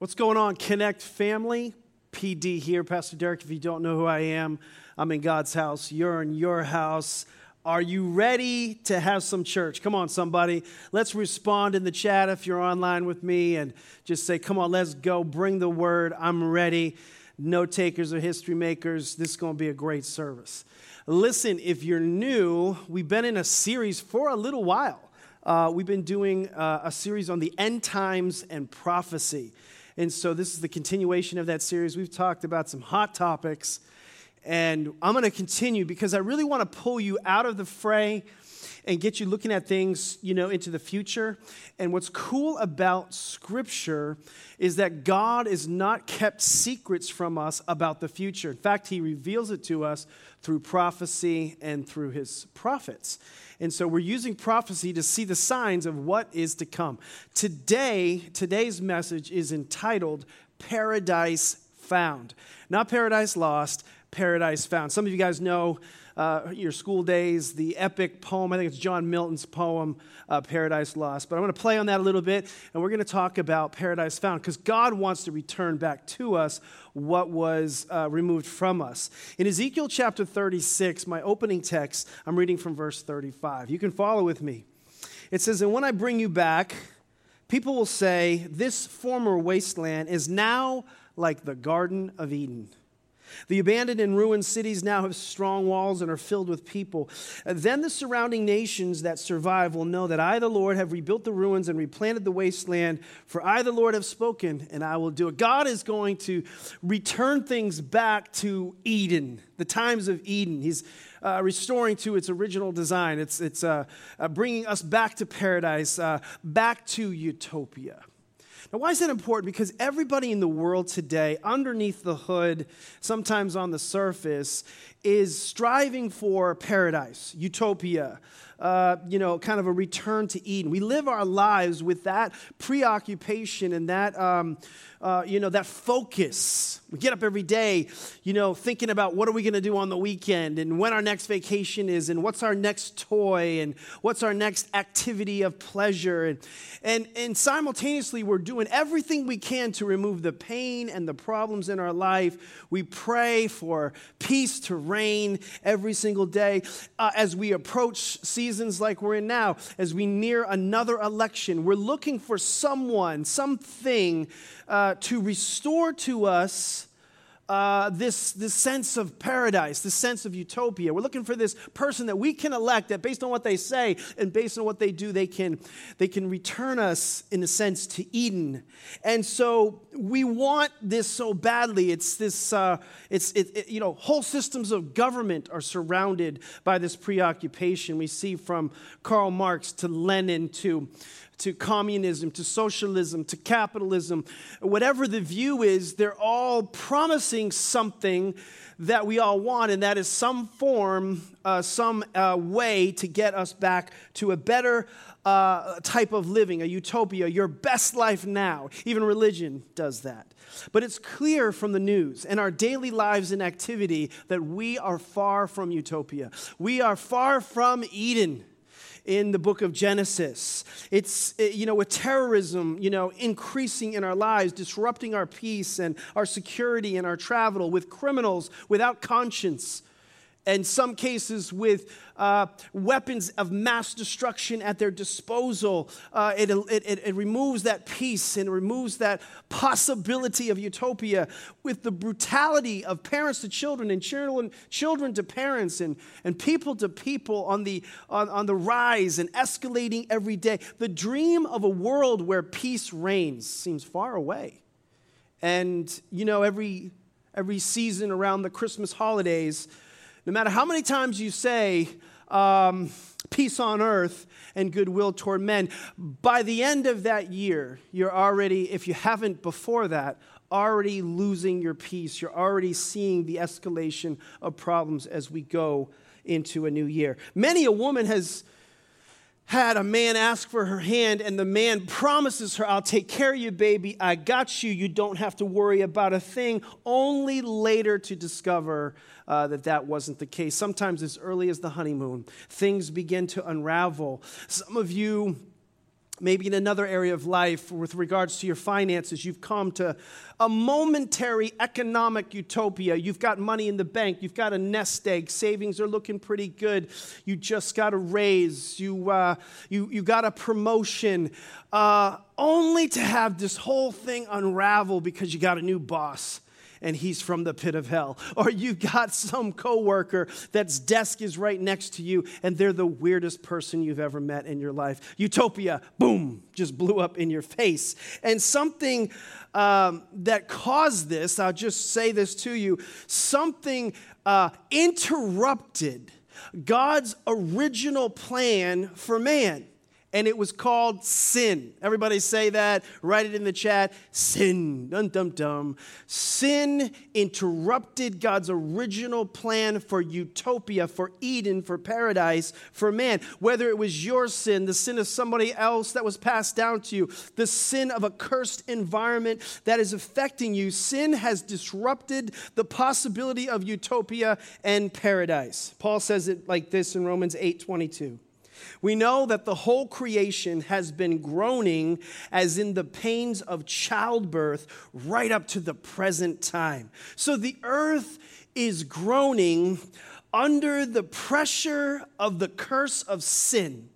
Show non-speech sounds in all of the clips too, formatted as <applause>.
What's going on, Connect family? PD here, Pastor Deryck. If you don't know who I am, I'm in God's house. You're in your house. Are you ready to have some church? Come on, somebody. Let's respond in the chat if you're online with me and just say, Come on, let's go. Bring the word. I'm ready. No takers or history makers, this is going to be a great service. Listen, if you're new, we've been in a series for a little while. Uh, we've been doing uh, a series on the end times and prophecy. And so this is the continuation of that series. We've talked about some hot topics, and I'm going to continue because I really want to pull you out of the fray and get you looking at things, you know, into the future. And what's cool about scripture is that God is not kept secrets from us about the future. In fact, he reveals it to us through prophecy and through his prophets. And so we're using prophecy to see the signs of what is to come. Today, today's message is entitled Paradise Found. Not Paradise Lost, Paradise Found. Some of you guys know uh, your school days, the epic poem. I think it's John Milton's poem, uh, Paradise Lost. But I'm going to play on that a little bit, and we're going to talk about Paradise Found because God wants to return back to us what was uh, removed from us. In Ezekiel chapter 36, my opening text, I'm reading from verse 35. You can follow with me. It says, And when I bring you back, people will say, This former wasteland is now like the Garden of Eden. The abandoned and ruined cities now have strong walls and are filled with people. Then the surrounding nations that survive will know that I, the Lord, have rebuilt the ruins and replanted the wasteland, for I, the Lord, have spoken and I will do it. God is going to return things back to Eden, the times of Eden. He's uh, restoring to its original design, it's, it's uh, uh, bringing us back to paradise, uh, back to utopia. Now, why is that important? Because everybody in the world today, underneath the hood, sometimes on the surface, is striving for paradise, utopia, uh, you know, kind of a return to Eden. We live our lives with that preoccupation and that, um, uh, you know, that focus. We get up every day, you know, thinking about what are we going to do on the weekend and when our next vacation is and what's our next toy and what's our next activity of pleasure. And, and, and simultaneously, we're doing everything we can to remove the pain and the problems in our life. We pray for peace to reign every single day uh, as we approach seasons like we're in now, as we near another election. We're looking for someone, something uh, to restore to us uh, this, this sense of paradise, this sense of utopia. We're looking for this person that we can elect that based on what they say and based on what they do, they can, they can return us, in a sense, to Eden. And so we want this so badly. It's this, uh, it's, it, it, you know, whole systems of government are surrounded by this preoccupation. We see from Karl Marx to Lenin to to communism, to socialism, to capitalism, whatever the view is, they're all promising something that we all want, and that is some form, uh, some uh, way to get us back to a better uh, type of living, a utopia, your best life now. Even religion does that. But it's clear from the news and our daily lives and activity that we are far from utopia. We are far from Eden in the book of Genesis. It's, eh, you know, with terrorism, you know, increasing in our lives, disrupting our peace and our security and our travel, with criminals without conscience in some cases with uh, weapons of mass destruction at their disposal. Uh, it, it, it, removes that peace and removes that possibility of utopia with the brutality of parents to children and children, children to parents and, and people to people on the, on, on the rise and escalating every day. The dream of a world where peace reigns seems far away. And, you know, every, every season around the Christmas holidays, no matter how many times you say, um, peace on earth and goodwill toward men, by the end of that year, you're already, if you haven't before that, already losing your peace. You're already seeing the escalation of problems as we go into a new year. Many a woman has had a man ask for her hand, and the man promises her, I'll take care of you, baby. I got you. You don't have to worry about a thing. Only later to discover uh, that that wasn't the case. Sometimes as early as the honeymoon, things begin to unravel. Some of you maybe in another area of life with regards to your finances, you've come to a momentary economic utopia. You've got money in the bank, you've got a nest egg, savings are looking pretty good. You just got a raise, you, uh, you, you got a promotion, uh, only to have this whole thing unravel because you got a new boss and he's from the pit of hell. Or you've got some coworker that's desk is right next to you and they're the weirdest person you've ever met in your life. Utopia, boom, just blew up in your face. And something um, that caused this, I'll just say this to you, something uh, interrupted God's original plan for man and it was called sin. Everybody say that, write it in the chat. Sin, dum dum dum. Sin interrupted God's original plan for utopia, for Eden, for paradise, for man. Whether it was your sin, the sin of somebody else that was passed down to you, the sin of a cursed environment that is affecting you, sin has disrupted the possibility of utopia and paradise. Paul says it like this in Romans 8 22. We know that the whole creation has been groaning as in the pains of childbirth right up to the present time. So the earth is groaning under the pressure of the curse of sin.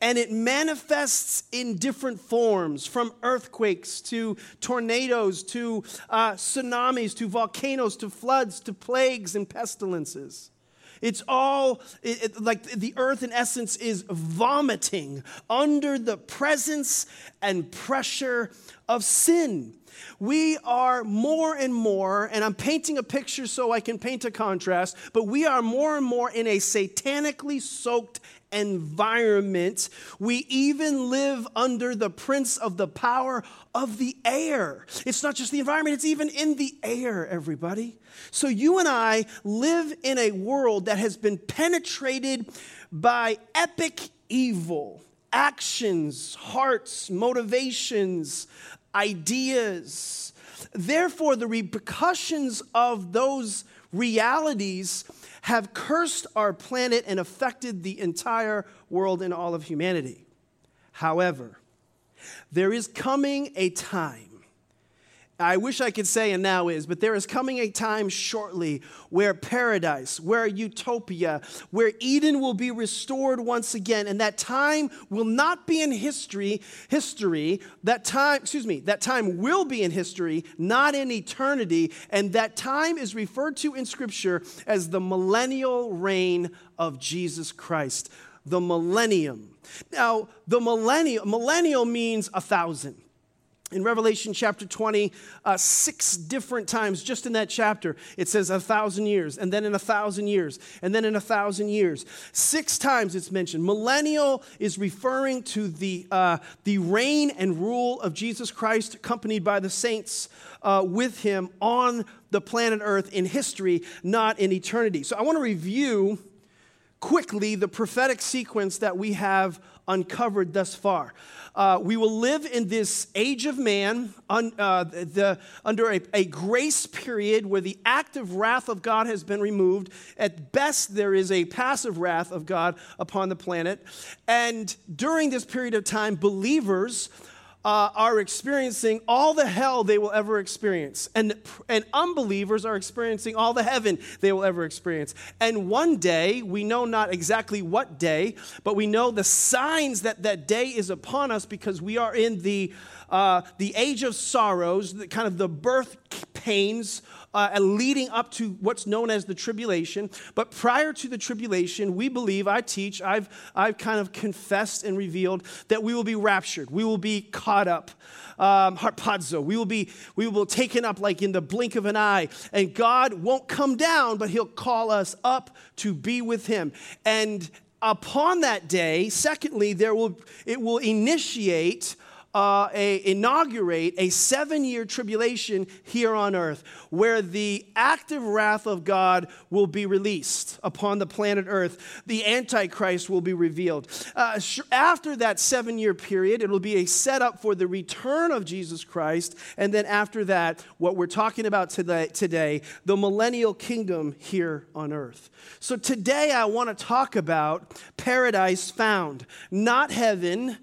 And it manifests in different forms from earthquakes to tornadoes to uh, tsunamis to volcanoes to floods to plagues and pestilences. It's all it, it, like the earth, in essence, is vomiting under the presence and pressure of sin. We are more and more, and I'm painting a picture so I can paint a contrast, but we are more and more in a satanically soaked environment. We even live under the prince of the power of the air. It's not just the environment, it's even in the air, everybody. So you and I live in a world that has been penetrated by epic evil. Actions, hearts, motivations, ideas. Therefore, the repercussions of those realities have cursed our planet and affected the entire world and all of humanity. However, there is coming a time I wish I could say, and now is, but there is coming a time shortly where paradise, where utopia, where Eden will be restored once again. And that time will not be in history, history. That time, excuse me, that time will be in history, not in eternity. And that time is referred to in Scripture as the millennial reign of Jesus Christ. The millennium. Now, the millennial, millennial means a thousand in Revelation chapter 20, uh, six different times, just in that chapter, it says a thousand years, and then in a thousand years, and then in a thousand years. Six times it's mentioned. Millennial is referring to the, uh, the reign and rule of Jesus Christ, accompanied by the saints uh, with him on the planet Earth in history, not in eternity. So I want to review quickly the prophetic sequence that we have uncovered thus far. Uh, we will live in this age of man un, uh, the, under a, a grace period where the active wrath of God has been removed. At best, there is a passive wrath of God upon the planet. And during this period of time, believers uh, are experiencing all the hell they will ever experience. And, and unbelievers are experiencing all the heaven they will ever experience. And one day, we know not exactly what day, but we know the signs that that day is upon us because we are in the, uh, the age of sorrows, the, kind of the birth pains uh, leading up to what's known as the tribulation. But prior to the tribulation, we believe, I teach, I've, I've kind of confessed and revealed that we will be raptured. We will be caught up. Um, harpazo. We will be we will be taken up like in the blink of an eye, and God won't come down, but He'll call us up to be with Him. And upon that day, secondly, there will it will initiate uh, a, inaugurate a seven year tribulation here on earth where the active wrath of God will be released upon the planet earth. The Antichrist will be revealed. Uh, after that seven year period, it will be a setup for the return of Jesus Christ. And then after that, what we're talking about today, today the millennial kingdom here on earth. So today I want to talk about paradise found, not heaven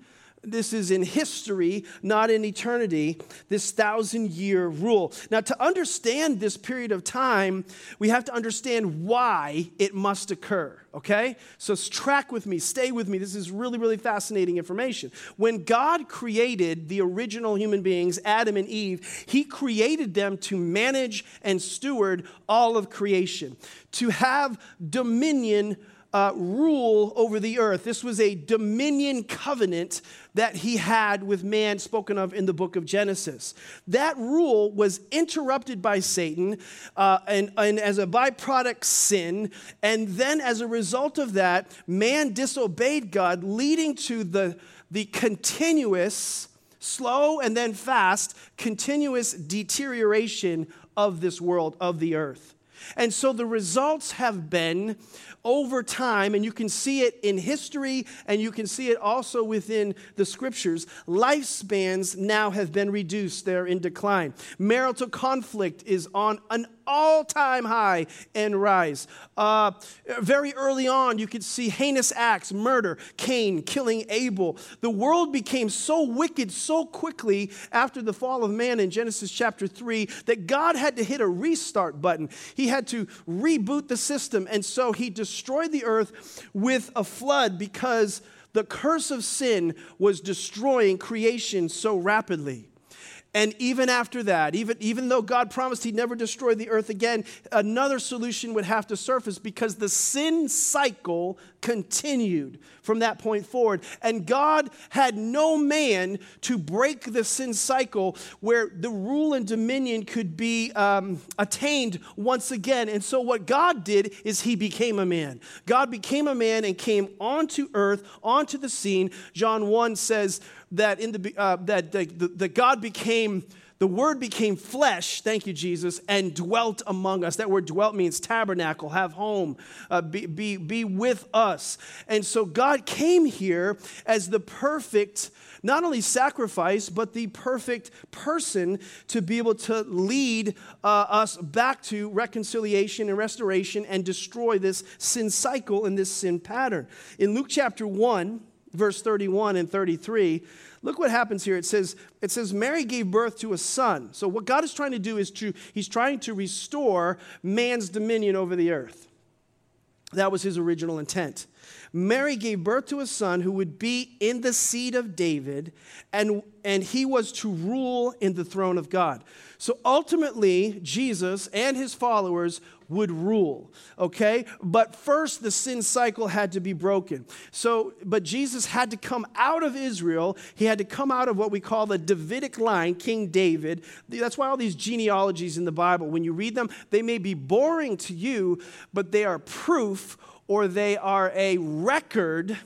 this is in history, not in eternity, this thousand year rule. Now, to understand this period of time, we have to understand why it must occur, okay? So, track with me, stay with me. This is really, really fascinating information. When God created the original human beings, Adam and Eve, He created them to manage and steward all of creation, to have dominion uh, rule over the earth. This was a dominion covenant that he had with man, spoken of in the book of Genesis. That rule was interrupted by Satan, uh, and, and as a byproduct, sin. And then, as a result of that, man disobeyed God, leading to the, the continuous, slow and then fast, continuous deterioration of this world, of the earth. And so the results have been over time, and you can see it in history and you can see it also within the scriptures, lifespans now have been reduced. They're in decline. Marital conflict is on an all time high and rise. Uh, very early on, you could see heinous acts, murder, Cain killing Abel. The world became so wicked so quickly after the fall of man in Genesis chapter 3 that God had to hit a restart button. He had to reboot the system, and so he destroyed the earth with a flood because the curse of sin was destroying creation so rapidly. And even after that, even, even though God promised He'd never destroy the earth again, another solution would have to surface because the sin cycle continued from that point forward. And God had no man to break the sin cycle where the rule and dominion could be um, attained once again. And so, what God did is He became a man. God became a man and came onto earth, onto the scene. John 1 says, that, in the, uh, that, that, that God became, the Word became flesh, thank you, Jesus, and dwelt among us. That word dwelt means tabernacle, have home, uh, be, be, be with us. And so God came here as the perfect, not only sacrifice, but the perfect person to be able to lead uh, us back to reconciliation and restoration and destroy this sin cycle and this sin pattern. In Luke chapter 1, verse 31 and 33, look what happens here. It says, it says, Mary gave birth to a son. So what God is trying to do is to, he's trying to restore man's dominion over the earth. That was his original intent. Mary gave birth to a son who would be in the seed of David, and, and he was to rule in the throne of God. So ultimately, Jesus and his followers would rule, okay? But first, the sin cycle had to be broken. So, but Jesus had to come out of Israel. He had to come out of what we call the Davidic line, King David. That's why all these genealogies in the Bible, when you read them, they may be boring to you, but they are proof or they are a record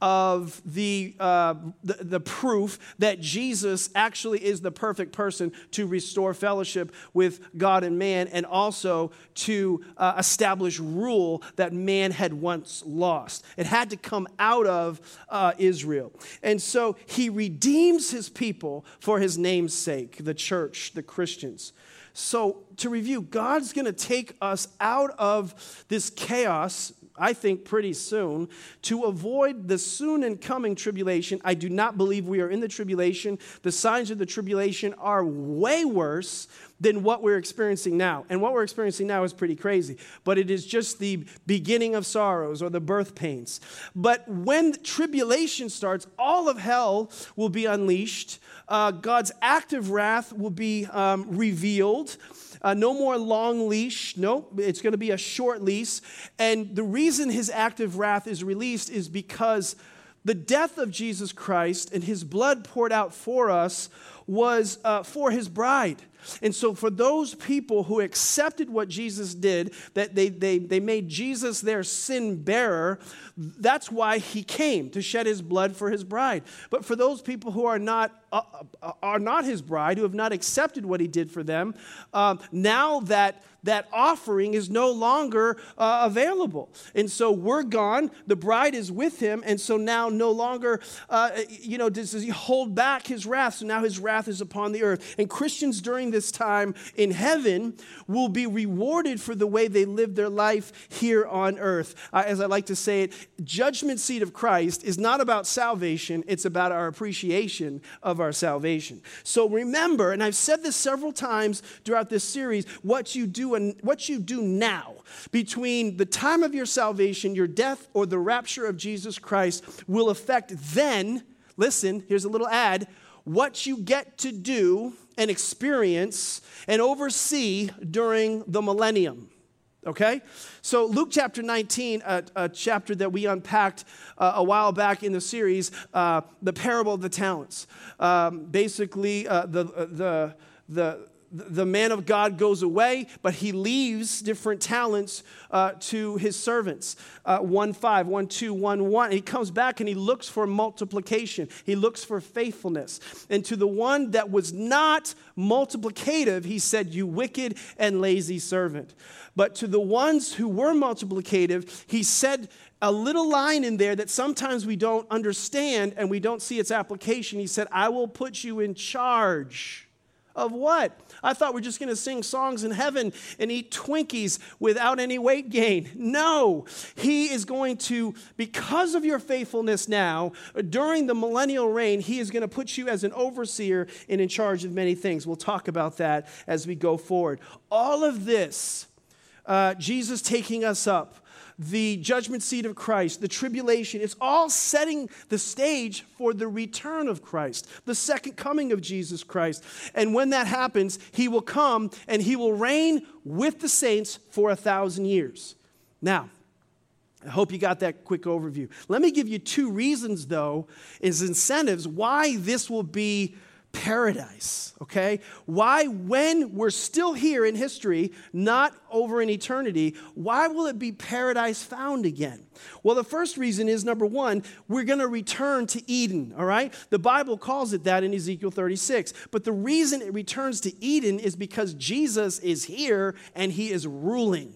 of the, uh, the, the, proof that Jesus actually is the perfect person to restore fellowship with God and man and also to uh, establish rule that man had once lost. It had to come out of uh, Israel. And so he redeems his people for his name's sake, the church, the Christians. So, to review, God's going to take us out of this chaos I think, pretty soon. To avoid the soon and coming tribulation, I do not believe we are in the tribulation. The signs of the tribulation are way worse than what we're experiencing now. And what we're experiencing now is pretty crazy, but it is just the beginning of sorrows or the birth pains. But when tribulation starts, all of hell will be unleashed, uh, God's active wrath will be um, revealed. Uh, no more long leash. No, it's going to be a short leash. And the reason his active wrath is released is because the death of Jesus Christ and his blood poured out for us was uh, for his bride. And so, for those people who accepted what Jesus did, that they, they, they made Jesus their sin bearer, that's why he came to shed his blood for his bride. But for those people who are not, uh, uh are not his bride, who have not accepted what he did for them, um, now that that offering is no longer uh, available. And so we're gone. The bride is with him. And so now no longer, uh, you know, does he hold back his wrath. So now his wrath is upon the earth. And Christians during this time in heaven will be rewarded for the way they live their life here on earth. Uh, as I like to say it, judgment seat of Christ is not about salvation, it's about our appreciation of our salvation. So remember, and I've said this several times throughout this series, what you do and what you do now between the time of your salvation, your death, or the rapture of Jesus Christ will affect then, listen, here's a little ad, what you get to do and experience and oversee during the millennium. Okay? So, Luke chapter 19, a, a chapter that we unpacked uh, a while back in the series, uh, the parable of the talents. Um, basically, uh, the, the, the, the man of God goes away, but he leaves different talents uh, to his servants. Uh, 1 5, 1 2, 1 1. He comes back and he looks for multiplication. He looks for faithfulness. And to the one that was not multiplicative, he said, You wicked and lazy servant. But to the ones who were multiplicative, he said, a little line in there that sometimes we don't understand and we don't see its application. He said, I will put you in charge of what? I thought we're just going to sing songs in heaven and eat Twinkies without any weight gain. No, He is going to, because of your faithfulness now, during the millennial reign, He is going to put you as an overseer and in charge of many things. We'll talk about that as we go forward. All of this, uh, Jesus taking us up the judgment seat of Christ, the tribulation, it's all setting the stage for the return of Christ, the second coming of Jesus Christ. And when that happens, he will come and he will reign with the saints for a thousand years. Now, I hope you got that quick overview. Let me give you two reasons, though, as incentives why this will be paradise, okay? Why, when we're still here in history, not over in eternity, why will it be paradise found again? Well, the first reason is number one, we're going to return to Eden, all right? The Bible calls it that in Ezekiel 36. But the reason it returns to Eden is because Jesus is here and he is ruling.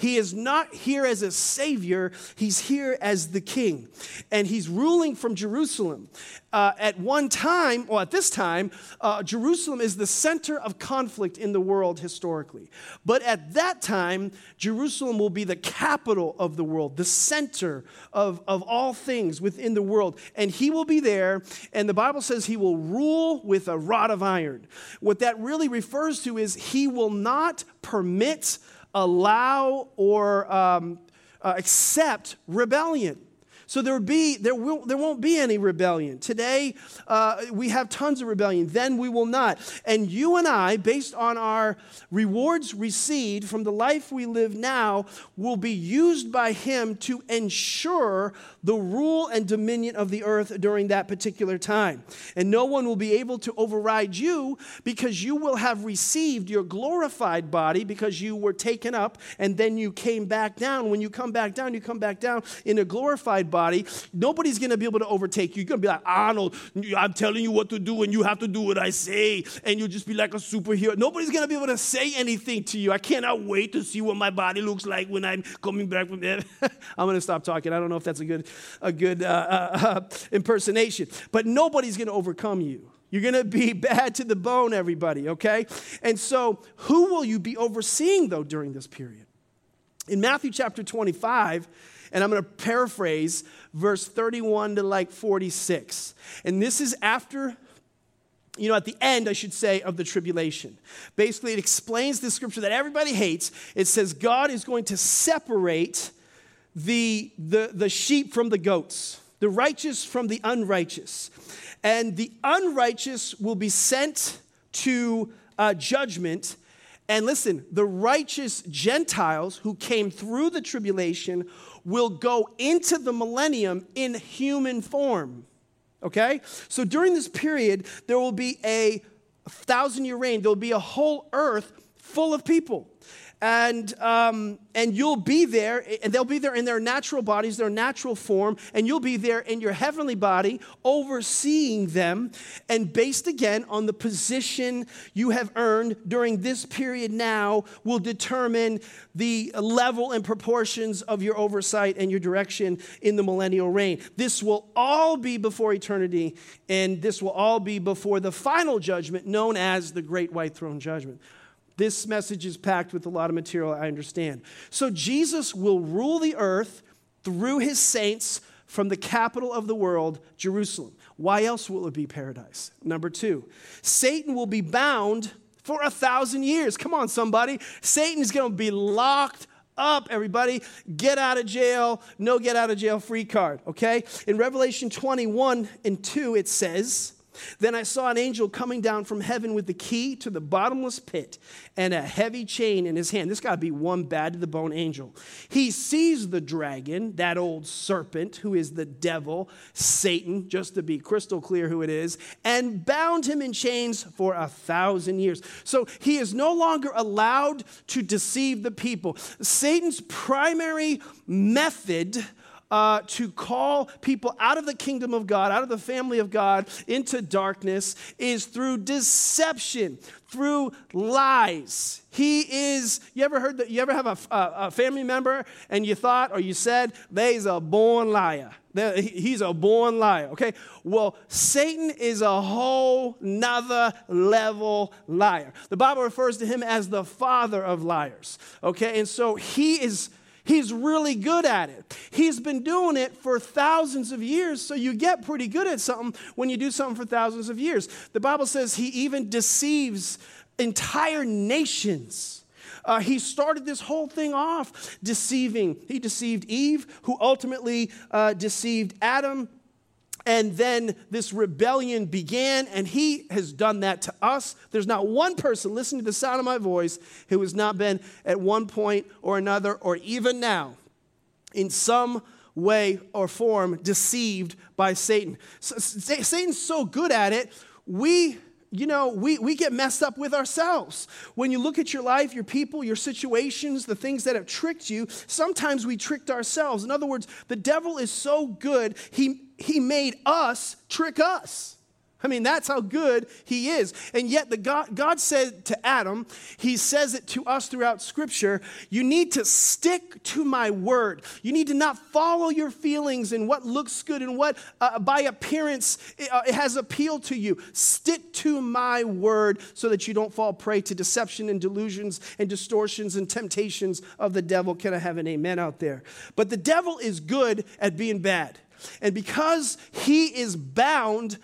He is not here as a savior, he's here as the king. And he's ruling from Jerusalem. Uh, at one time, or at this time, uh, Jerusalem is the center of conflict in the world historically. But at that time, Jerusalem will be the capital of the world, the center of, of all things within the world. And he will be there, and the Bible says he will rule with a rod of iron. What that really refers to is he will not permit allow or um, uh, accept rebellion. So there, be, there, will, there won't be any rebellion. Today, uh, we have tons of rebellion. Then we will not. And you and I, based on our rewards received from the life we live now, will be used by Him to ensure the rule and dominion of the earth during that particular time. And no one will be able to override you because you will have received your glorified body because you were taken up and then you came back down. When you come back down, you come back down in a glorified body body, nobody's going to be able to overtake you. You're going to be like, Arnold, I'm telling you what to do, and you have to do what I say. And you'll just be like a superhero. Nobody's going to be able to say anything to you. I cannot wait to see what my body looks like when I'm coming back from there. <laughs> I'm going to stop talking. I don't know if that's a good, a good uh, uh, uh, impersonation. But nobody's going to overcome you. You're going to be <laughs> bad to the bone, everybody, okay? And so, who will you be overseeing, though, during this period? In Matthew chapter 25, and I'm going to paraphrase verse 31 to like 46. And this is after you know, at the end, I should say, of the tribulation. Basically, it explains the scripture that everybody hates. It says God is going to separate the, the, the sheep from the goats, the righteous from the unrighteous. And the unrighteous will be sent to uh, judgment. And listen, the righteous Gentiles who came through the tribulation will go into the millennium in human form. Okay? So during this period, there will be a thousand year reign, there will be a whole earth full of people and um, and you'll be there and they'll be there in their natural bodies their natural form and you'll be there in your heavenly body overseeing them. And based again on the position you have earned during this period now will determine the level and proportions of your oversight and your direction in the millennial reign. This will all be before eternity and this will all be before the final judgment known as the great white throne judgment this message is packed with a lot of material, I understand. So Jesus will rule the earth through his saints from the capital of the world, Jerusalem. Why else will it be paradise? Number two, Satan will be bound for a thousand years. Come on, somebody. Satan is going to be locked up, everybody. Get out of jail, no get out of jail free card, okay? In Revelation 21 and 2, it says, then I saw an angel coming down from heaven with the key to the bottomless pit and a heavy chain in his hand. This got to be one bad to the bone angel. He seized the dragon, that old serpent, who is the devil, Satan, just to be crystal clear who it is, and bound him in chains for a thousand years. So he is no longer allowed to deceive the people. Satan's primary method uh, to call people out of the kingdom of God, out of the family of God, into darkness is through deception, through lies. He is, you ever heard that, you ever have a, a, a family member and you thought or you said, they's a born liar. He's a born liar, okay? Well, Satan is a whole nother level liar. The Bible refers to him as the father of liars, okay? And so he is He's really good at it. He's been doing it for thousands of years, so you get pretty good at something when you do something for thousands of years. The Bible says he even deceives entire nations. Uh, he started this whole thing off deceiving. He deceived Eve, who ultimately uh, deceived Adam and then this rebellion began, and he has done that to us. There's not one person listening to the sound of my voice who has not been at one point or another, or even now, in some way or form, deceived by Satan. So, Satan's so good at it, we you know, we, we get messed up with ourselves. When you look at your life, your people, your situations, the things that have tricked you, sometimes we tricked ourselves. In other words, the devil is so good, he, he made us trick us. I mean, that's how good he is. And yet, the God, God said to Adam, he says it to us throughout Scripture you need to stick to my word. You need to not follow your feelings and what looks good and what, uh, by appearance, it, uh, it has appeal to you. Stick to my word so that you don't fall prey to deception and delusions and distortions and temptations of the devil. Can I have an amen out there? But the devil is good at being bad. And because he is bound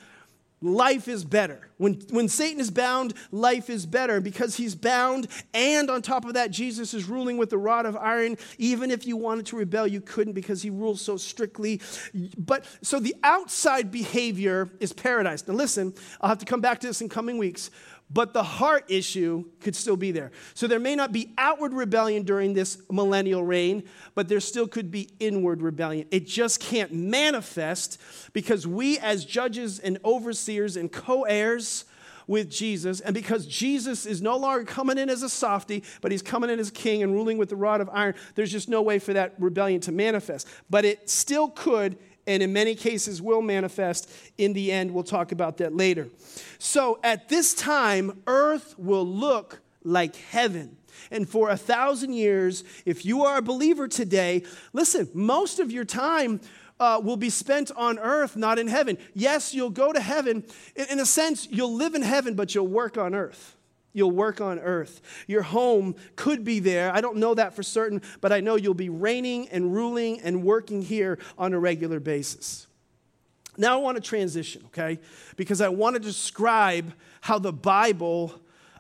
life is better. When, when Satan is bound, life is better. Because he's bound, and on top of that, Jesus is ruling with the rod of iron. Even if you wanted to rebel, you couldn't because he rules so strictly. But so the outside behavior is paradise. Now, listen, I'll have to come back to this in coming weeks but the heart issue could still be there. So there may not be outward rebellion during this millennial reign, but there still could be inward rebellion. It just can't manifest because we, as judges and overseers and co heirs, with Jesus, and because Jesus is no longer coming in as a softy, but he's coming in as king and ruling with the rod of iron, there's just no way for that rebellion to manifest. But it still could and in many cases will manifest in the end. We'll talk about that later. So at this time, earth will look like heaven. And for a thousand years, if you are a believer today, listen, most of your time uh, will be spent on earth, not in heaven. Yes, you'll go to heaven. In, in a sense, you'll live in heaven, but you'll work on earth you'll work on earth. Your home could be there. I don't know that for certain, but I know you'll be reigning and ruling and working here on a regular basis. Now I want to transition, okay? Because I want to describe how the Bible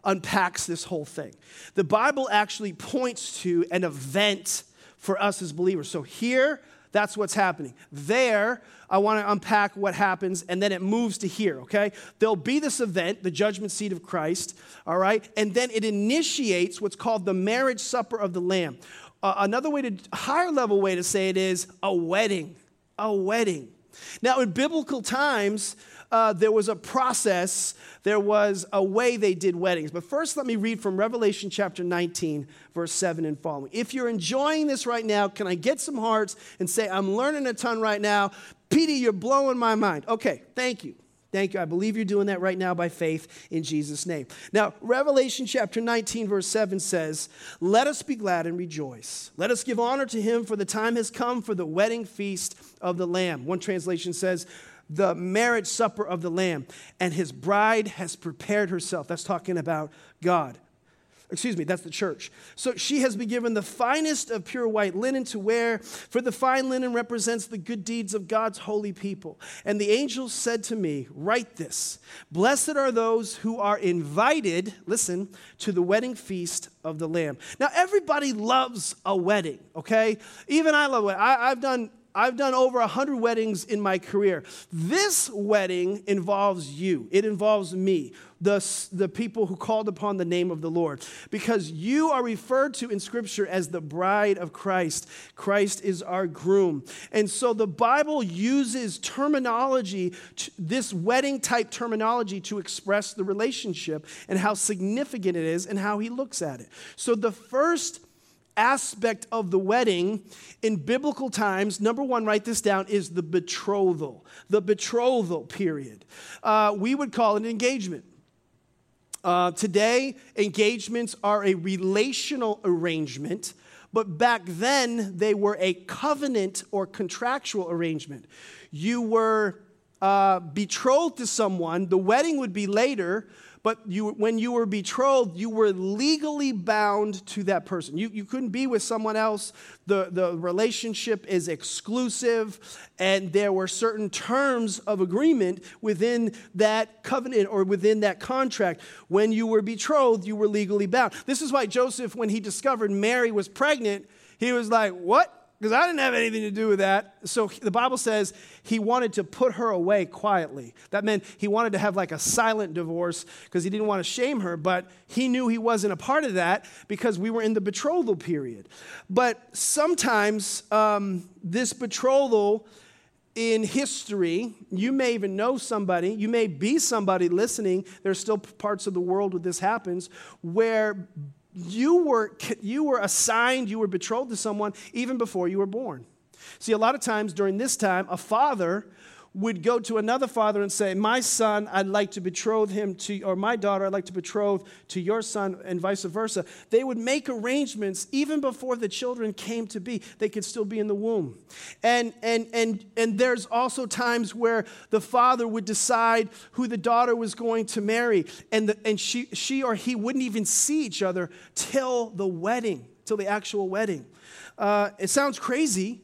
unpacks this whole thing. The Bible actually points to an event for us as believers. So here, that's what's happening. There, I want to unpack what happens, and then it moves to here, okay? There'll be this event, the judgment seat of Christ, all right? And then it initiates what's called the marriage supper of the Lamb. Uh, another way to, higher level way to say it is a wedding. A wedding. Now, in biblical times, uh, there was a process, there was a way they did weddings. But first, let me read from Revelation chapter 19, verse 7 and following. If you're enjoying this right now, can I get some hearts and say, I'm learning a ton right now? PD, you're blowing my mind. Okay, thank you. Thank you. I believe you're doing that right now by faith in Jesus' name. Now, Revelation chapter 19, verse 7 says, Let us be glad and rejoice. Let us give honor to him, for the time has come for the wedding feast of the Lamb. One translation says, the marriage supper of the Lamb, and his bride has prepared herself. That's talking about God. Excuse me, that's the church. So she has been given the finest of pure white linen to wear, for the fine linen represents the good deeds of God's holy people. And the angel said to me, Write this Blessed are those who are invited, listen, to the wedding feast of the Lamb. Now, everybody loves a wedding, okay? Even I love it. I, have done I've done over 100 weddings in my career. This wedding involves you, it involves me, the, the people who called upon the name of the Lord, because you are referred to in Scripture as the bride of Christ. Christ is our groom. And so the Bible uses terminology, this wedding type terminology, to express the relationship and how significant it is and how he looks at it. So the first aspect of the wedding in biblical times, number one, write this down, is the betrothal. The betrothal period. Uh, we would call it an engagement. Uh, today, engagements are a relational arrangement, but back then they were a covenant or contractual arrangement. You were uh, betrothed to someone, the wedding would be later, but you, when you were betrothed, you were legally bound to that person. You, you couldn't be with someone else. The, the relationship is exclusive, and there were certain terms of agreement within that covenant or within that contract. When you were betrothed, you were legally bound. This is why Joseph, when he discovered Mary was pregnant, he was like, What? Because I didn't have anything to do with that. So the Bible says he wanted to put her away quietly. That meant he wanted to have like a silent divorce because he didn't want to shame her, but he knew he wasn't a part of that because we were in the betrothal period. But sometimes um, this betrothal in history, you may even know somebody, you may be somebody listening. There's still parts of the world where this happens, where you were, you were assigned, you were betrothed to someone even before you were born. See, a lot of times during this time, a father would go to another father and say, My son, I'd like to betroth him to, or my daughter, I'd like to betroth to your son, and vice versa. They would make arrangements even before the children came to be. They could still be in the womb. And, and, and, and there's also times where the father would decide who the daughter was going to marry, and, the, and she, she or he wouldn't even see each other till the wedding, till the actual wedding. Uh, it sounds crazy,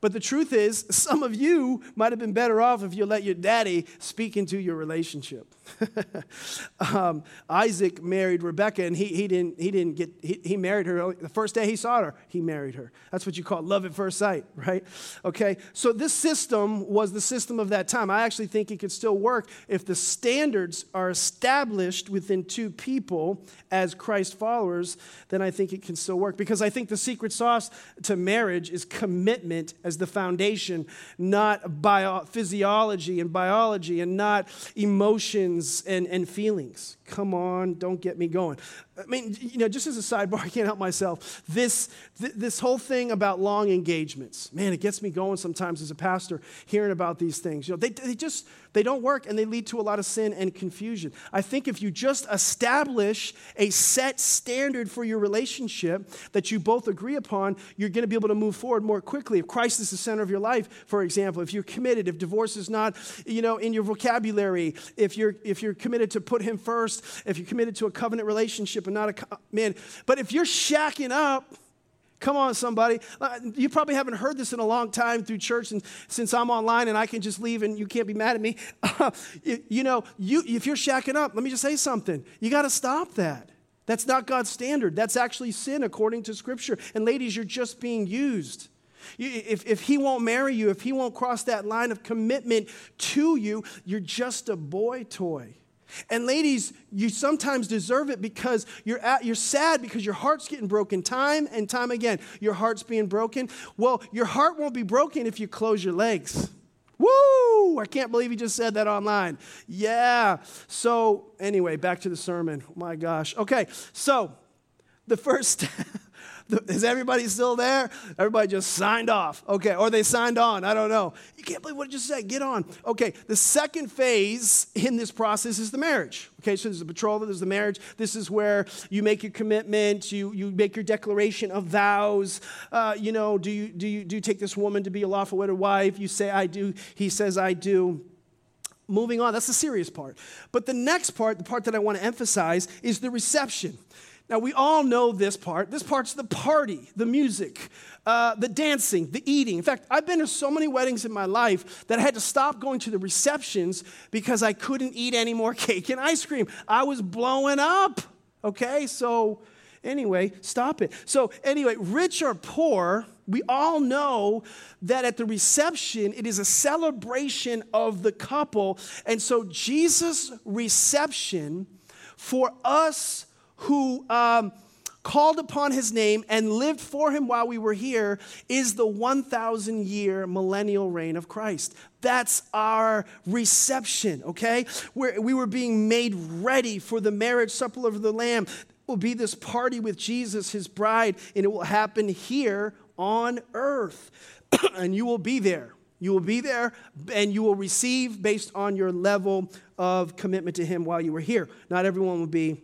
but the truth is, <laughs> some of you might have been better off if you let your daddy speak into your relationship. <laughs> um, Isaac married Rebecca, and he, he, didn't, he didn't get, he, he married her. The first day he saw her, he married her. That's what you call love at first sight, <laughs> right? Okay, so this system was the system of that time. I actually think it could still work if the standards are established within two people as Christ followers, then I think it can still work. Because I think the secret sauce to marriage is commitment as the foundation, not bio- physiology and biology, and not emotions and, and feelings. Come on, don't get me going. I mean, you know, just as a sidebar, <laughs> I can't help myself. This, th- this whole thing about long engagements, man, it gets me going sometimes as a pastor hearing about these things. You know, they, they just, they don't work and they lead to a lot of sin and confusion. I think if you just establish a set standard for your relationship that you both agree upon, you're going to be able to move forward more quickly. If Christ is the center of your life, for example, if you're committed, if divorce is not, you know, in your vocabulary, if you're, if you're committed to put him first, if you're committed to a covenant relationship and not a man. But if you're shacking up, Come on, somebody. Uh, you probably haven't heard this in a long time through church, and since I'm online and I can just leave and you can't be mad at me. <laughs> you, you, know, you, if you're shacking up, let me just say something. You got to stop that. That's not God's standard. That's actually sin according to Scripture. And ladies, you're just being used. If, if he won't marry you, if he won't cross that line of commitment to you, you're just a boy toy. And ladies, you sometimes deserve it because you're, at, you're sad because your heart's getting broken time and time again. Your heart's being broken. Well, your heart won't be broken if you close your legs. Woo! I can't believe he just said that online. Yeah. So, anyway, back to the sermon. Oh my gosh. Okay, so the first. <laughs> <laughs> Is everybody still there? Everybody just signed off. Okay, or they signed on. I don't know. You can't believe what I just said. Get on. Okay, the second phase in this process is the marriage. Okay, so there's the betrothal, there's the marriage. This is where you make your commitment, you, you make your declaration of vows. Uh, you know, do you, do, you, do you take this woman to be a lawful wedded wife? You say, I do. He says, I do moving on. That's the serious part. But the next part, the part that I want to emphasize, is the reception. Now, we all know this part. This part's the party, the music, uh, the dancing, the eating. In fact, I've been to so many weddings in my life that I had to stop going to the receptions because I couldn't eat any more <laughs> cake and ice cream. I was blowing up. Okay, so anyway, stop it. So, anyway, rich or poor, we all know that at the reception, it is a celebration of the couple. And so, Jesus' reception for us who um, called upon his name and lived for him while we were here is the 1,000 year millennial reign of Christ. That's our reception, okay? Where we were being made ready for the marriage supper of the Lamb. It will be this party with Jesus, his bride, and it will happen here on earth. <clears throat> and you will be there. You will be there and you will receive based on your level of commitment to him while you were here. Not everyone will be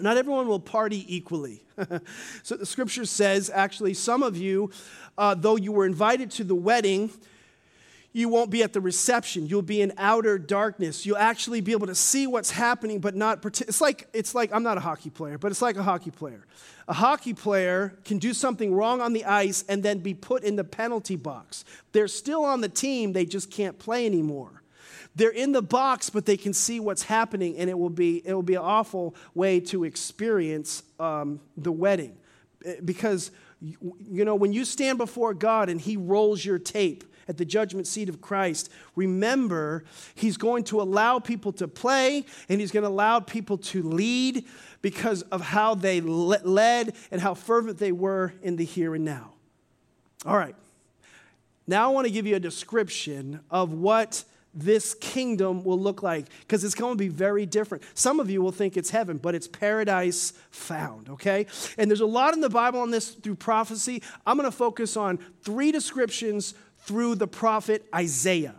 not everyone will party equally. <laughs> so the scripture says, actually, some of you, uh, though you were invited to the wedding, you won't be at the reception. You'll be in outer darkness. You'll actually be able to see what's happening, but not. It's like it's like I'm not a hockey player, but it's like a hockey player. A hockey player can do something wrong on the ice and then be put in the penalty box. They're still on the team. They just can't play anymore. They're in the box, but they can see what's happening, and it will be, it will be an awful way to experience um, the wedding. Eh, because, you know, when you stand before God and He rolls your tape, at the judgment seat of Christ, remember, He's going to allow people to play and He's going to allow people to lead because of how they led and how fervent they were in the here and now. All right. Now I want to give you a description of what this kingdom will look like because it's going to be very different. Some of you will think it's heaven, but it's paradise found, okay? And there's a lot in the Bible on this through prophecy. I'm going to focus on three descriptions through the prophet Isaiah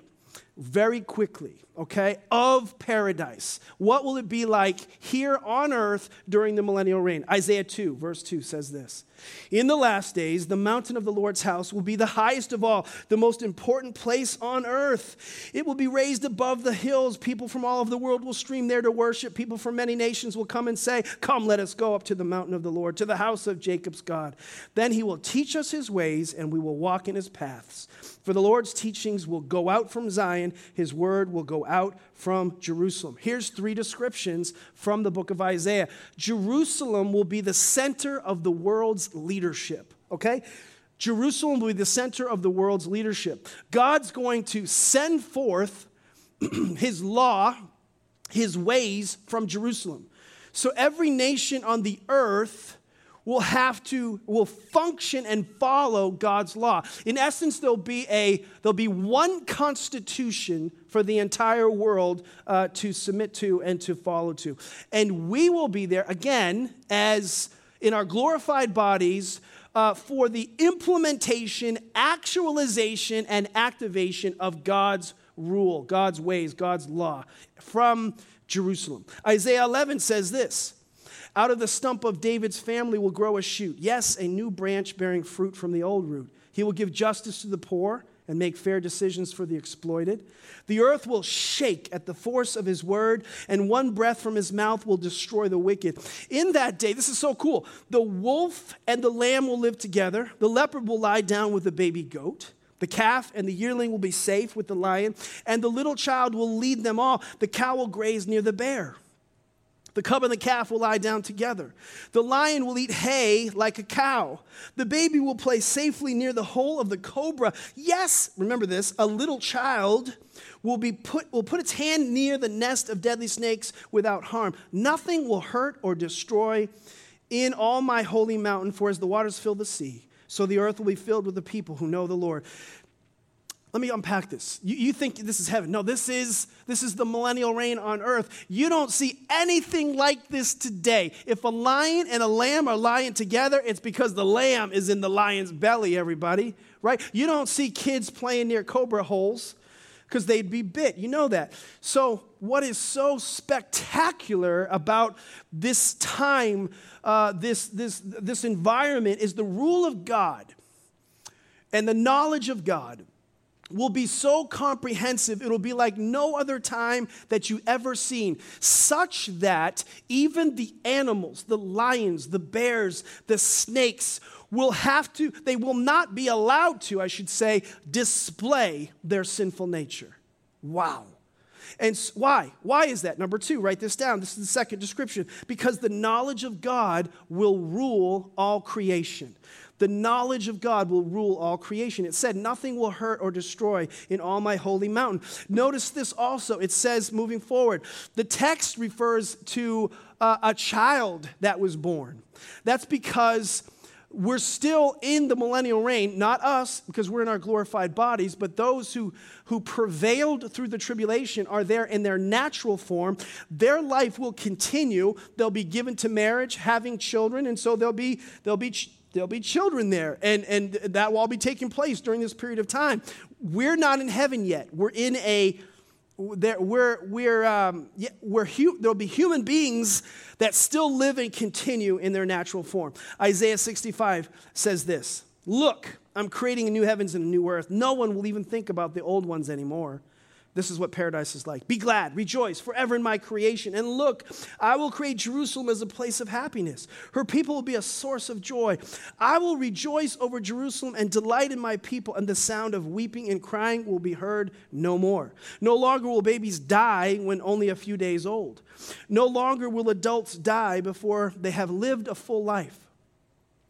very quickly, okay, of paradise. What will it be like here on earth during the millennial reign? Isaiah 2, verse 2 says this In the last days, the mountain of the Lord's house will be the highest of all, the most important place on earth. It will be raised above the hills. People from all over the world will stream there to worship. People from many nations will come and say, Come, let us go up to the mountain of the Lord, to the house of Jacob's God. Then he will teach us his ways, and we will walk in his paths. For the Lord's teachings will go out from Zion, his word will go out from Jerusalem. Here's three descriptions from the book of Isaiah Jerusalem will be the center of the world's leadership, okay? Jerusalem will be the center of the world's leadership. God's going to send forth <clears throat> his law, his ways from Jerusalem. So every nation on the earth will have to will function and follow God's law. In essence, there'll be a there'll be one constitution for the entire world uh, to submit to and to follow to, and we will be there again as in our glorified bodies. Uh, for the implementation, actualization, and activation of God's rule, God's ways, God's law from Jerusalem. Isaiah 11 says this out of the stump of David's family will grow a shoot. Yes, a new branch bearing fruit from the old root. He will give justice to the poor and make fair decisions for the exploited. The earth will shake at the force of his word, and one breath from his mouth will destroy the wicked. In that day, this is so cool the wolf and the lamb will live together, the leopard will lie down with the baby goat. The calf and the yearling will be safe with the lion, and the little child will lead them all. The cow will graze near the bear. The cub and the calf will lie down together. The lion will eat hay like a cow. The baby will play safely near the hole of the cobra. Yes, remember this, a little child will, be put, will put its hand near the nest of deadly snakes without harm. Nothing will hurt or destroy in all my holy mountain, for as the waters fill the sea, so the earth will be filled with the people who know the Lord. Let me unpack this. You, you think this is heaven. No, this is, this is the millennial reign on earth. You don't see anything like this today. If a lion and a lamb are lying together, it's because the lamb is in the lion's belly, everybody, right? You don't see kids playing near cobra holes because they'd be bit. You know that. So, what is so spectacular about this time, uh, this, this, this environment, is the rule of God and the knowledge of God will be so comprehensive, it'll be like no other time that you ever seen, such that even the animals, the lions, the bears, the snakes, will have to, they will not be allowed to, I should say, display their sinful nature. Wow. And why? Why is that? Number two, write this down. This is the second description. Because the knowledge of God will rule all creation. The knowledge of God will rule all creation. It said, Nothing will hurt or destroy in all my holy mountain. Notice this also. It says, moving forward, the text refers to uh, a child that was born. That's because we're still in the millennial reign, not us, because we're in our glorified bodies, but those who, who prevailed through the tribulation are there in their natural form. Their life will continue. They'll be given to marriage, having children, and so they'll be, they'll be there'll be children there, and, and that will all be taking place during this period of time. We're not in heaven yet. We're in a there, we're, we're, um, we're hu- there'll be human beings that still live and continue in their natural form. Isaiah 65 says this Look, I'm creating a new heavens and a new earth. No one will even think about the old ones anymore. This is what paradise is like. Be glad, rejoice forever in my creation. And look, I will create Jerusalem as a place of happiness. Her people will be a source of joy. I will rejoice over Jerusalem and delight in my people, and the sound of weeping and crying will be heard no more. No longer will babies die when only a few days old. No longer will adults die before they have lived a full life.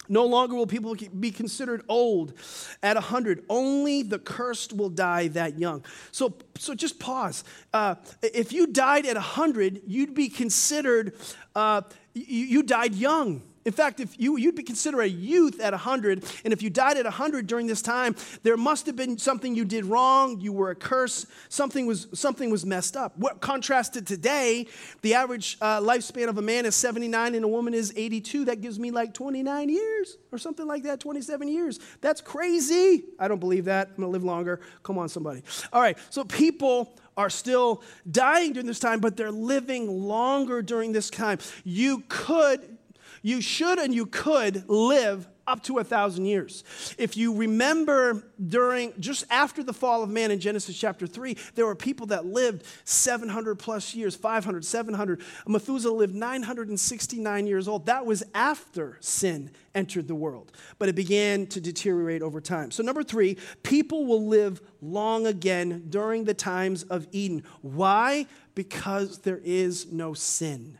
No longer will people be considered old at 100. Only the cursed will die that young. So, so just pause. Uh, if you died at 100, you'd be considered, uh, you, you died young. In fact, if you, you'd be considered a youth at 100, and if you died at 100 during this time, there must have been something you did wrong, you were a curse, something was, something was messed up. What contrasted today, the average uh, lifespan of a man is 79 and a woman is 82. That gives me like 29 years or something like that, 27 years. That's crazy. I don't believe that. I'm gonna live longer. Come on, somebody. All right, so people are still dying during this time, but they're living longer during this time. You could you should and you could live up to a thousand years. If you remember during, just after the fall of man in Genesis chapter 3, there were people that lived 700 plus years, 500, 700. Methuselah lived 969 years old. That was after sin entered the world, but it began to deteriorate over time. So, number three, people will live long again during the times of Eden. Why? Because there is no sin,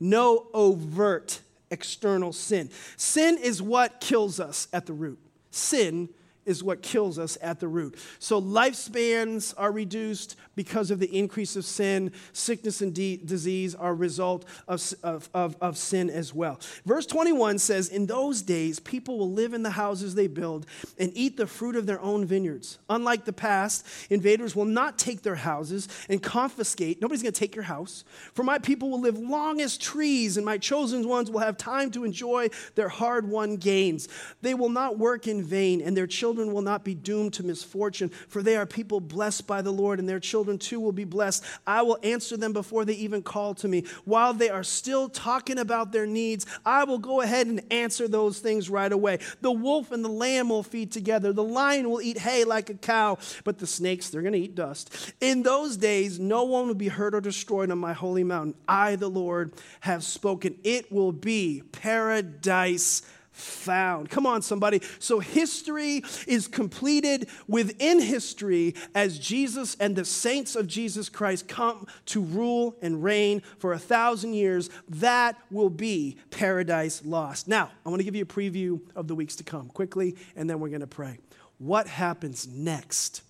no overt external sin. Sin is what kills us at the root. Sin is what kills us at the root. So lifespans are reduced because of the increase of sin. Sickness and de- disease are a result of, of, of, of sin as well. Verse 21 says, In those days, people will live in the houses they build and eat the fruit of their own vineyards. Unlike the past, invaders will not take their houses and confiscate. Nobody's going to take your house. For my people will live long as trees, and my chosen ones will have time to enjoy their hard won gains. They will not work in vain, and their children children will not be doomed to misfortune, for they are people blessed by the Lord, and their children too will be blessed. I will answer them before they even call to me. While they are still talking about their needs, I will go ahead and answer those things right away. The wolf and the lamb will feed together, the lion will eat hay like a cow, but the snakes, they're going to eat dust. In those days, no one will be hurt or destroyed on my holy mountain. I, the Lord, have spoken. It will be paradise found. Come on, somebody. So history is completed within history as Jesus and the saints of Jesus Christ come to rule and reign for a thousand years. That will be paradise lost. Now, I want to give you a preview of the weeks to come quickly, and then we're going to pray. What happens next?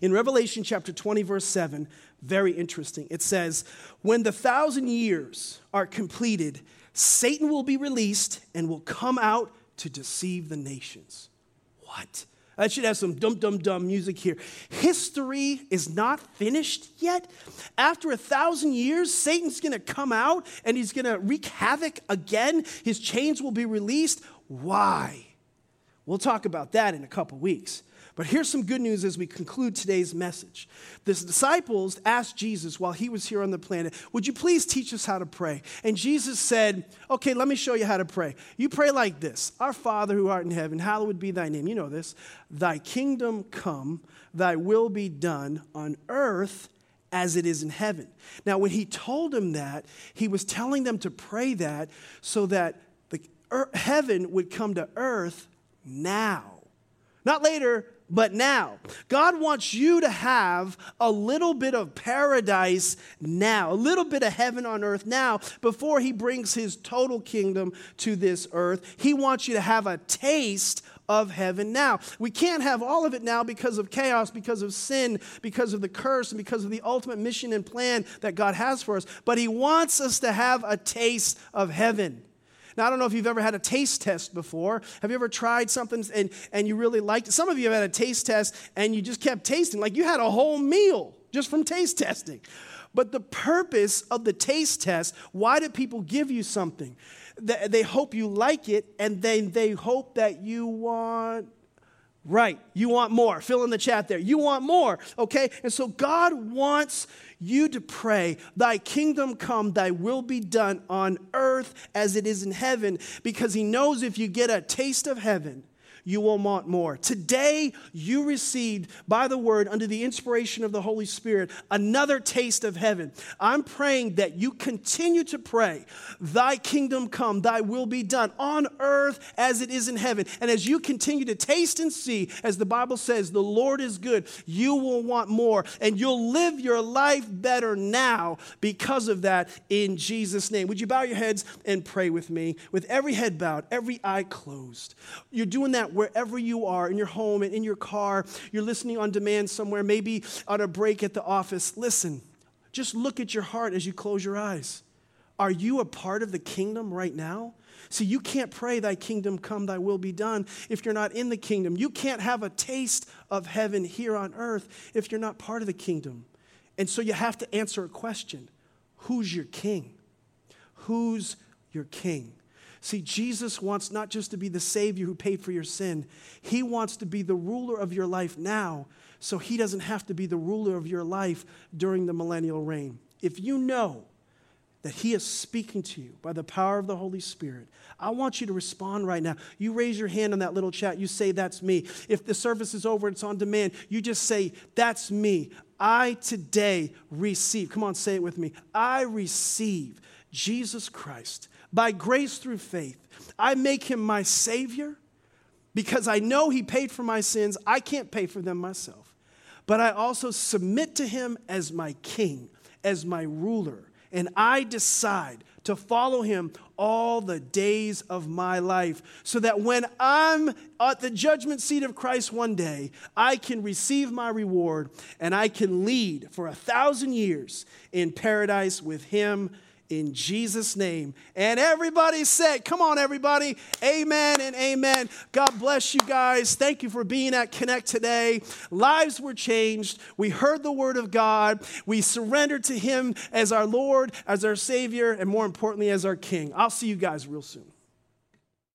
In Revelation chapter 20, verse 7, very interesting. It says, When the thousand years are completed, Satan will be released and will come out to deceive the nations. What? I should have some dum dum dum music here. History is not finished yet. After a thousand years, Satan's gonna come out and he's gonna wreak havoc again. His chains will be released. Why? We'll talk about that in a couple weeks. But here's some good news as we conclude today's message. The disciples asked Jesus while he was here on the planet, Would you please teach us how to pray? And Jesus said, Okay, let me show you how to pray. You pray like this Our Father who art in heaven, hallowed be thy name. You know this. Thy kingdom come, thy will be done on earth as it is in heaven. Now, when he told them that, he was telling them to pray that so that the heaven would come to earth now. Not later, but now. God wants you to have a little bit of paradise now, a little bit of heaven on earth now, before He brings His total kingdom to this earth. He wants you to have a taste of heaven now. We can't have all of it now because of chaos, because of sin, because of the curse, and because of the ultimate mission and plan that God has for us. But He wants us to have a taste of heaven. Now, I don't know if you've ever had a taste test before. Have you ever tried something and, and you really liked it? Some of you have had a taste test and you just kept tasting, like you had a whole meal just from taste testing. But the purpose of the taste test, why do people give you something? They hope you like it and then they hope that you want Right. You want more. Fill in the chat there. You want more. Okay? And so God wants you to pray, Thy kingdom come, Thy will be done on earth as it is in heaven, because He knows if you get a taste of heaven, you will want more. Today, you received by the word, under the inspiration of the Holy Spirit, another taste of heaven. I'm praying that you continue to pray, Thy kingdom come, Thy will be done on earth as it is in heaven. And as you continue to taste and see, as the Bible says, the Lord is good, you will want more. And you'll live your life better now because of that in Jesus' name. Would you bow your heads and pray with me? With every head bowed, every eye closed. You're doing wherever you are, in your home and in your car, you're listening on demand somewhere, maybe on a break at the office. Listen, just look at your heart as you close your eyes. Are you a part of the kingdom right now? See, you can't pray, Thy kingdom come, Thy will be done, if you're not in the kingdom. You can't have a taste of heaven here on earth if you're not part of the kingdom. And so you have to answer a question Who's your king? Who's your king? See, Jesus wants not just to be the Savior who paid for your sin, He wants to be the ruler of your life now, so He doesn't have to be the ruler of your life during the millennial reign. If you know that He is speaking to you by the power of the Holy Spirit, I want you to respond right now. You raise your hand on that little chat, you say, That's me. If the service is over, it's on demand, you just say, That's me. I today receive. Come on, say it with me. I receive Jesus Christ by grace through faith. I make him my Savior because I know he paid for my sins. I can't pay for them myself. But I also submit to him as my king, as my ruler. And I decide to follow him all the days of my life so that when I'm at the judgment seat of Christ one day, I can receive my reward and I can lead for a thousand years in paradise with him in Jesus' name. And everybody said, Come on, everybody. Amen and amen. God bless you guys. Thank you for being at Connect today. Lives were changed. We heard the word of God. We surrendered to Him as our Lord, as our Savior, and more importantly, as our King. I'll see you guys real soon.